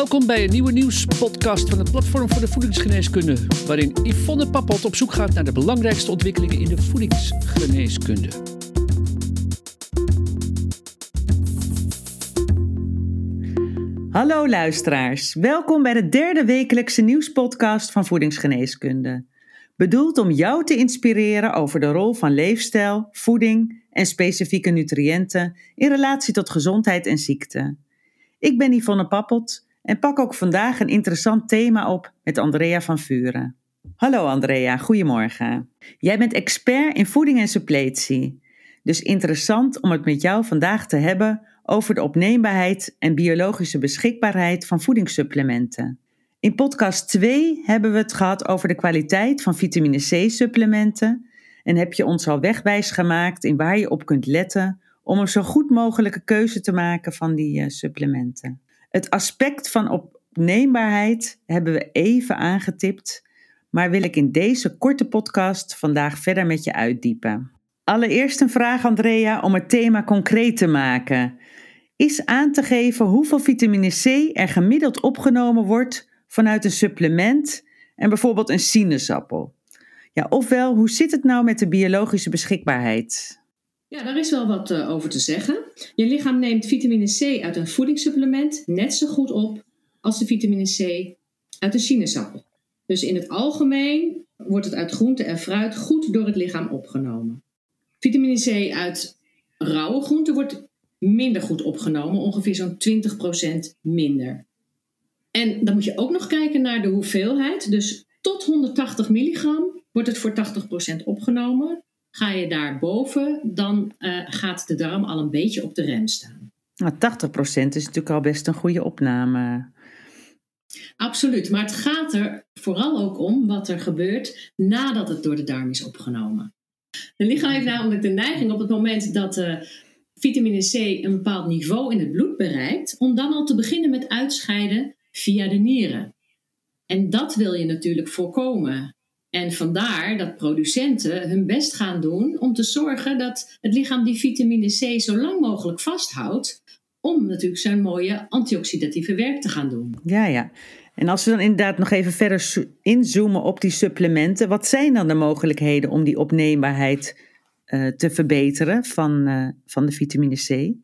Welkom bij een nieuwe nieuwspodcast van het Platform voor de Voedingsgeneeskunde, waarin Yvonne Pappot op zoek gaat naar de belangrijkste ontwikkelingen in de voedingsgeneeskunde. Hallo luisteraars, welkom bij de derde wekelijkse nieuwspodcast van Voedingsgeneeskunde. Bedoeld om jou te inspireren over de rol van leefstijl, voeding en specifieke nutriënten in relatie tot gezondheid en ziekte. Ik ben Yvonne Pappot en pak ook vandaag een interessant thema op met Andrea van Vuren. Hallo Andrea, goedemorgen. Jij bent expert in voeding en suppletie. Dus interessant om het met jou vandaag te hebben over de opneembaarheid en biologische beschikbaarheid van voedingssupplementen. In podcast 2 hebben we het gehad over de kwaliteit van vitamine C-supplementen en heb je ons al wegwijs gemaakt in waar je op kunt letten om een zo goed mogelijke keuze te maken van die uh, supplementen. Het aspect van opneembaarheid hebben we even aangetipt, maar wil ik in deze korte podcast vandaag verder met je uitdiepen. Allereerst een vraag, Andrea, om het thema concreet te maken. Is aan te geven hoeveel vitamine C er gemiddeld opgenomen wordt vanuit een supplement en bijvoorbeeld een sinaasappel? Ja, ofwel, hoe zit het nou met de biologische beschikbaarheid? Ja, daar is wel wat uh, over te zeggen. Je lichaam neemt vitamine C uit een voedingssupplement net zo goed op als de vitamine C uit een sinaasappel. Dus in het algemeen wordt het uit groente en fruit goed door het lichaam opgenomen. Vitamine C uit rauwe groenten wordt minder goed opgenomen, ongeveer zo'n 20% minder. En dan moet je ook nog kijken naar de hoeveelheid. Dus tot 180 milligram wordt het voor 80% opgenomen. Ga je daarboven, dan uh, gaat de darm al een beetje op de rem staan. Nou, 80% is natuurlijk al best een goede opname. Absoluut, maar het gaat er vooral ook om wat er gebeurt nadat het door de darm is opgenomen. Het lichaam heeft namelijk de neiging op het moment dat uh, vitamine C een bepaald niveau in het bloed bereikt, om dan al te beginnen met uitscheiden via de nieren. En dat wil je natuurlijk voorkomen. En vandaar dat producenten hun best gaan doen om te zorgen dat het lichaam die vitamine C zo lang mogelijk vasthoudt, om natuurlijk zijn mooie antioxidatieve werk te gaan doen. Ja, ja. En als we dan inderdaad nog even verder inzoomen op die supplementen, wat zijn dan de mogelijkheden om die opneembaarheid uh, te verbeteren van, uh, van de vitamine C?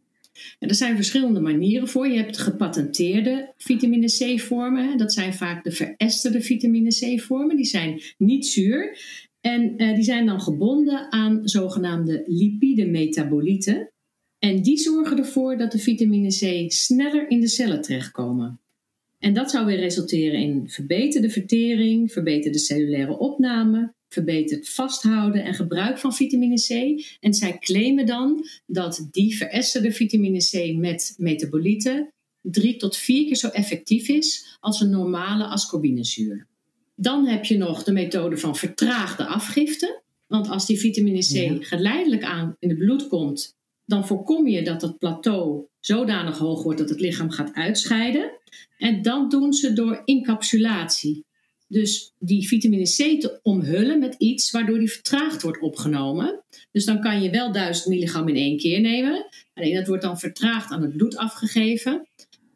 Er zijn verschillende manieren voor. Je hebt gepatenteerde vitamine C-vormen. Dat zijn vaak de veresterde vitamine C-vormen. Die zijn niet zuur. En uh, die zijn dan gebonden aan zogenaamde lipide metabolieten. En die zorgen ervoor dat de vitamine C sneller in de cellen terechtkomen. En dat zou weer resulteren in verbeterde vertering, verbeterde cellulaire opname, verbeterd vasthouden en gebruik van vitamine C. En zij claimen dan dat die veresterde vitamine C met metabolieten drie tot vier keer zo effectief is als een normale ascorbinezuur. Dan heb je nog de methode van vertraagde afgifte. Want als die vitamine C geleidelijk aan in het bloed komt, dan voorkom je dat het plateau zodanig hoog wordt dat het lichaam gaat uitscheiden. En dan doen ze door encapsulatie. Dus die vitamine C te omhullen met iets waardoor die vertraagd wordt opgenomen. Dus dan kan je wel 1000 milligram in één keer nemen. Alleen dat wordt dan vertraagd aan het bloed afgegeven.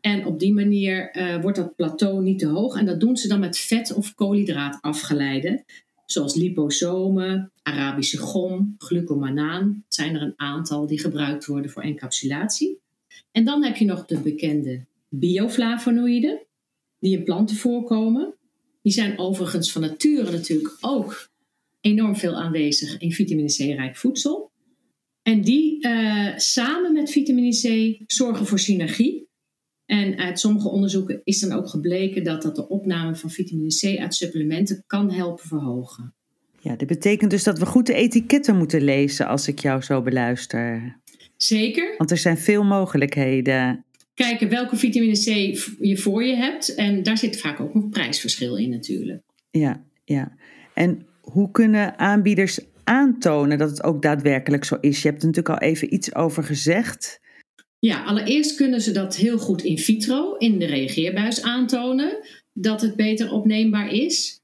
En op die manier uh, wordt dat plateau niet te hoog. En dat doen ze dan met vet of koolhydraat afgeleiden. Zoals liposomen, Arabische gom, glucomanaan. Het zijn er een aantal die gebruikt worden voor encapsulatie. En dan heb je nog de bekende bioflavonoïden, die in planten voorkomen. Die zijn overigens van nature natuurlijk ook enorm veel aanwezig in vitamine C-rijk voedsel. En die uh, samen met vitamine C zorgen voor synergie. En uit sommige onderzoeken is dan ook gebleken dat dat de opname van vitamine C uit supplementen kan helpen verhogen. Ja, dit betekent dus dat we goed de etiketten moeten lezen als ik jou zo beluister. Zeker. Want er zijn veel mogelijkheden kijken welke vitamine C je voor je hebt. En daar zit vaak ook een prijsverschil in natuurlijk. Ja, ja. En hoe kunnen aanbieders aantonen dat het ook daadwerkelijk zo is? Je hebt er natuurlijk al even iets over gezegd. Ja, allereerst kunnen ze dat heel goed in vitro, in de reageerbuis aantonen, dat het beter opneembaar is.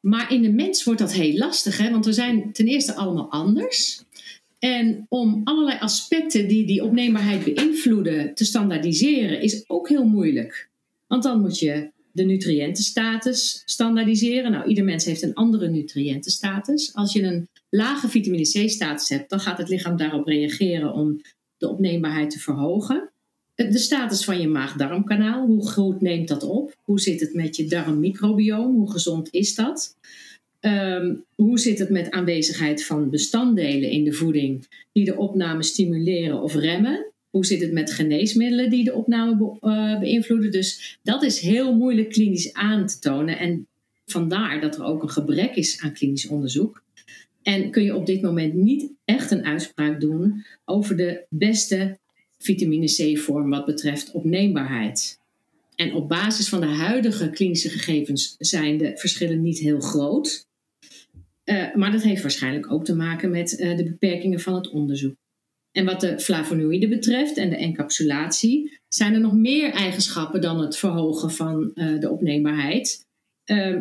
Maar in de mens wordt dat heel lastig, hè? want we zijn ten eerste allemaal anders. En om allerlei aspecten die die opneembaarheid beïnvloeden te standaardiseren, is ook heel moeilijk. Want dan moet je de nutriëntenstatus standaardiseren. Nou, ieder mens heeft een andere nutriëntenstatus. Als je een lage vitamine C-status hebt, dan gaat het lichaam daarop reageren om de opneembaarheid te verhogen. De status van je maag-darmkanaal, hoe goed neemt dat op? Hoe zit het met je darmmicrobioom? Hoe gezond is dat? Ehm, hoe zit het met aanwezigheid van bestanddelen in de voeding die de opname stimuleren of remmen? Hoe zit het met geneesmiddelen die de opname uh, beïnvloeden? Dus dat is heel moeilijk klinisch aan te tonen. En vandaar dat er ook een gebrek is aan klinisch onderzoek. En kun je op dit moment niet echt een uitspraak doen over de beste vitamine C-vorm wat betreft opneembaarheid. En op basis van de huidige klinische gegevens zijn de verschillen niet heel groot. Uh, maar dat heeft waarschijnlijk ook te maken met uh, de beperkingen van het onderzoek. En wat de flavonoïden betreft en de encapsulatie, zijn er nog meer eigenschappen dan het verhogen van uh, de opneembaarheid.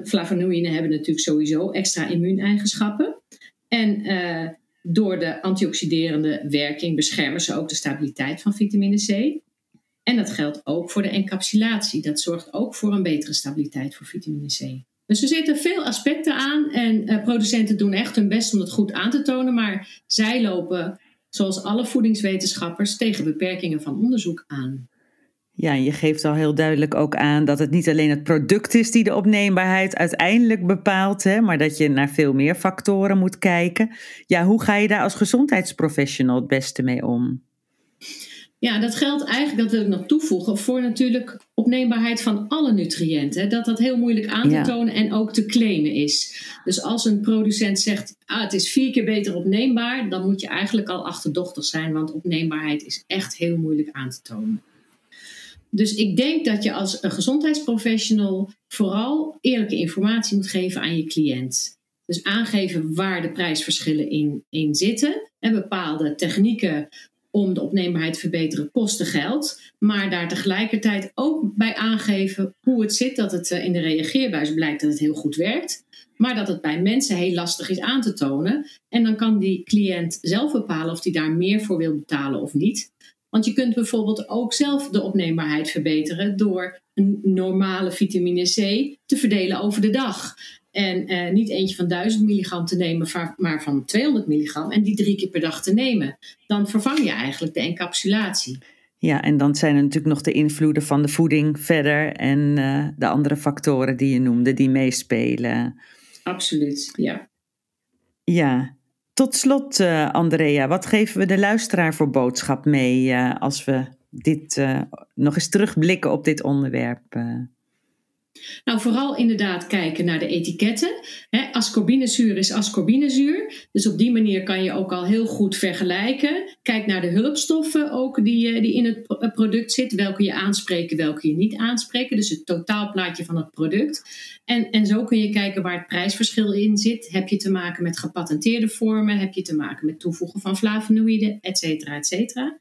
flavonoïden hebben natuurlijk sowieso extra immuuneigenschappen. En door de antioxiderende werking beschermen ze ook de stabiliteit van vitamine C. En dat geldt ook voor de encapsulatie. Dat zorgt ook voor een betere stabiliteit voor vitamine C. Dus er zitten veel aspecten aan en uh, producenten doen echt hun best om het goed aan te tonen, maar zij lopen, zoals alle voedingswetenschappers, tegen beperkingen van onderzoek aan. Ja, je geeft al heel duidelijk ook aan dat het niet alleen het product is die de opneembaarheid uiteindelijk bepaalt, hè, maar dat je naar veel meer factoren moet kijken. Ja, hoe ga je daar als gezondheidsprofessional het beste mee om? Ja, dat geldt eigenlijk, dat wil ik nog toevoegen, voor natuurlijk opneembaarheid van alle nutriënten. Dat dat heel moeilijk aan te tonen en ook te claimen is. Dus als een producent zegt, ah, het is vier keer beter opneembaar, dan moet je eigenlijk al achterdochtig zijn, want opneembaarheid is echt heel moeilijk aan te tonen. Dus ik denk dat je als een gezondheidsprofessional vooral eerlijke informatie moet geven aan je cliënt. Dus aangeven waar de prijsverschillen in, in zitten. En bepaalde technieken om de opneembaarheid te verbeteren kosten geld. Maar daar tegelijkertijd ook bij aangeven hoe het zit. Dat het eh, in de reageerbuis blijkt dat het heel goed werkt. Maar dat het bij mensen heel lastig is aan te tonen. En dan kan die cliënt zelf bepalen of hij daar meer voor wil betalen of niet. Want je kunt bijvoorbeeld ook zelf de opneembaarheid verbeteren door een normale vitamine C te verdelen over de dag. En eh, niet eentje van 1000 milligram te nemen, maar van 200 milligram. En die drie keer per dag te nemen. Dan vervang je eigenlijk de encapsulatie. Ja, en dan zijn er natuurlijk nog de invloeden van de voeding verder. En uh, de andere factoren die je noemde, die meespelen. Absoluut, ja. Ja. Tot slot, uh, Andrea, wat geven we de luisteraar voor boodschap mee als we dit nog eens terugblikken op dit onderwerp? Nou, vooral inderdaad kijken naar de etiketten. He, ascorbinezuur is ascorbinezuur. Dus op die manier kan je ook al heel goed vergelijken. Kijk naar de hulpstoffen ook die, eh, die in het product zitten. Welke je aanspreken, welke je niet aanspreken. Dus het totaalplaatje van het product. En, en zo kun je kijken waar het prijsverschil in zit. Heb je te maken met gepatenteerde vormen? Heb je te maken met toevoegen van flavonoïden? Et cetera, et cetera.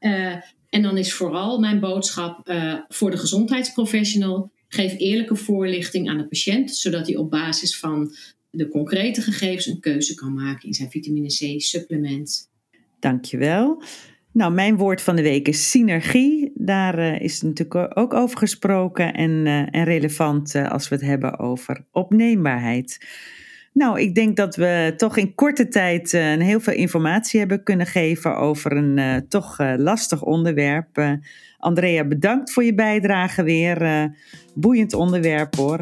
Uh, en dan is vooral mijn boodschap uh, voor de gezondheidsprofessional Geef eerlijke voorlichting aan de patiënt, zodat hij op basis van de concrete gegevens een keuze kan maken in zijn vitamine C supplement. Dankjewel. Nou, mijn woord van de week is synergie. Daar uh, is natuurlijk ook over gesproken en, uh, en relevant uh, als we het hebben over opneembaarheid. Nou, ik denk dat we toch in korte tijd een heel veel informatie hebben kunnen geven over een toch lastig onderwerp. Andrea, bedankt voor je bijdrage weer. Boeiend onderwerp hoor.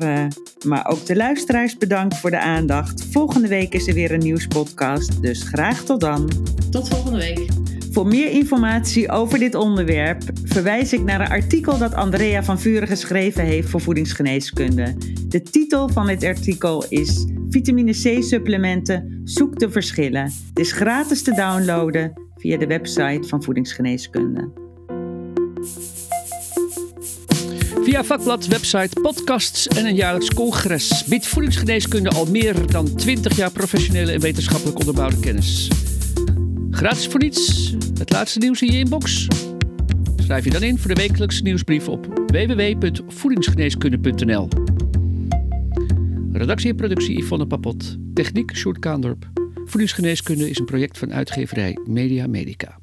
Maar ook de luisteraars bedankt voor de aandacht. Volgende week is er weer een nieuwspodcast, dus graag tot dan. Tot volgende week. Voor meer informatie over dit onderwerp verwijs ik naar een artikel dat Andrea van Vuren geschreven heeft voor voedingsgeneeskunde. De titel van dit artikel is Vitamine C supplementen, zoek de verschillen. Het is gratis te downloaden via de website van voedingsgeneeskunde. Via vakblad, website, podcasts en een jaarlijks congres biedt voedingsgeneeskunde al meer dan 20 jaar professionele en wetenschappelijk onderbouwde kennis. Gratis voor niets, het laatste nieuws in je inbox. Schrijf je dan in voor de wekelijkse nieuwsbrief op www.voedingsgeneeskunde.nl. Redactie en productie Yvonne Papot. Techniek Sjoerd Kaandorp. Voedingsgeneeskunde is een project van uitgeverij Media Medica.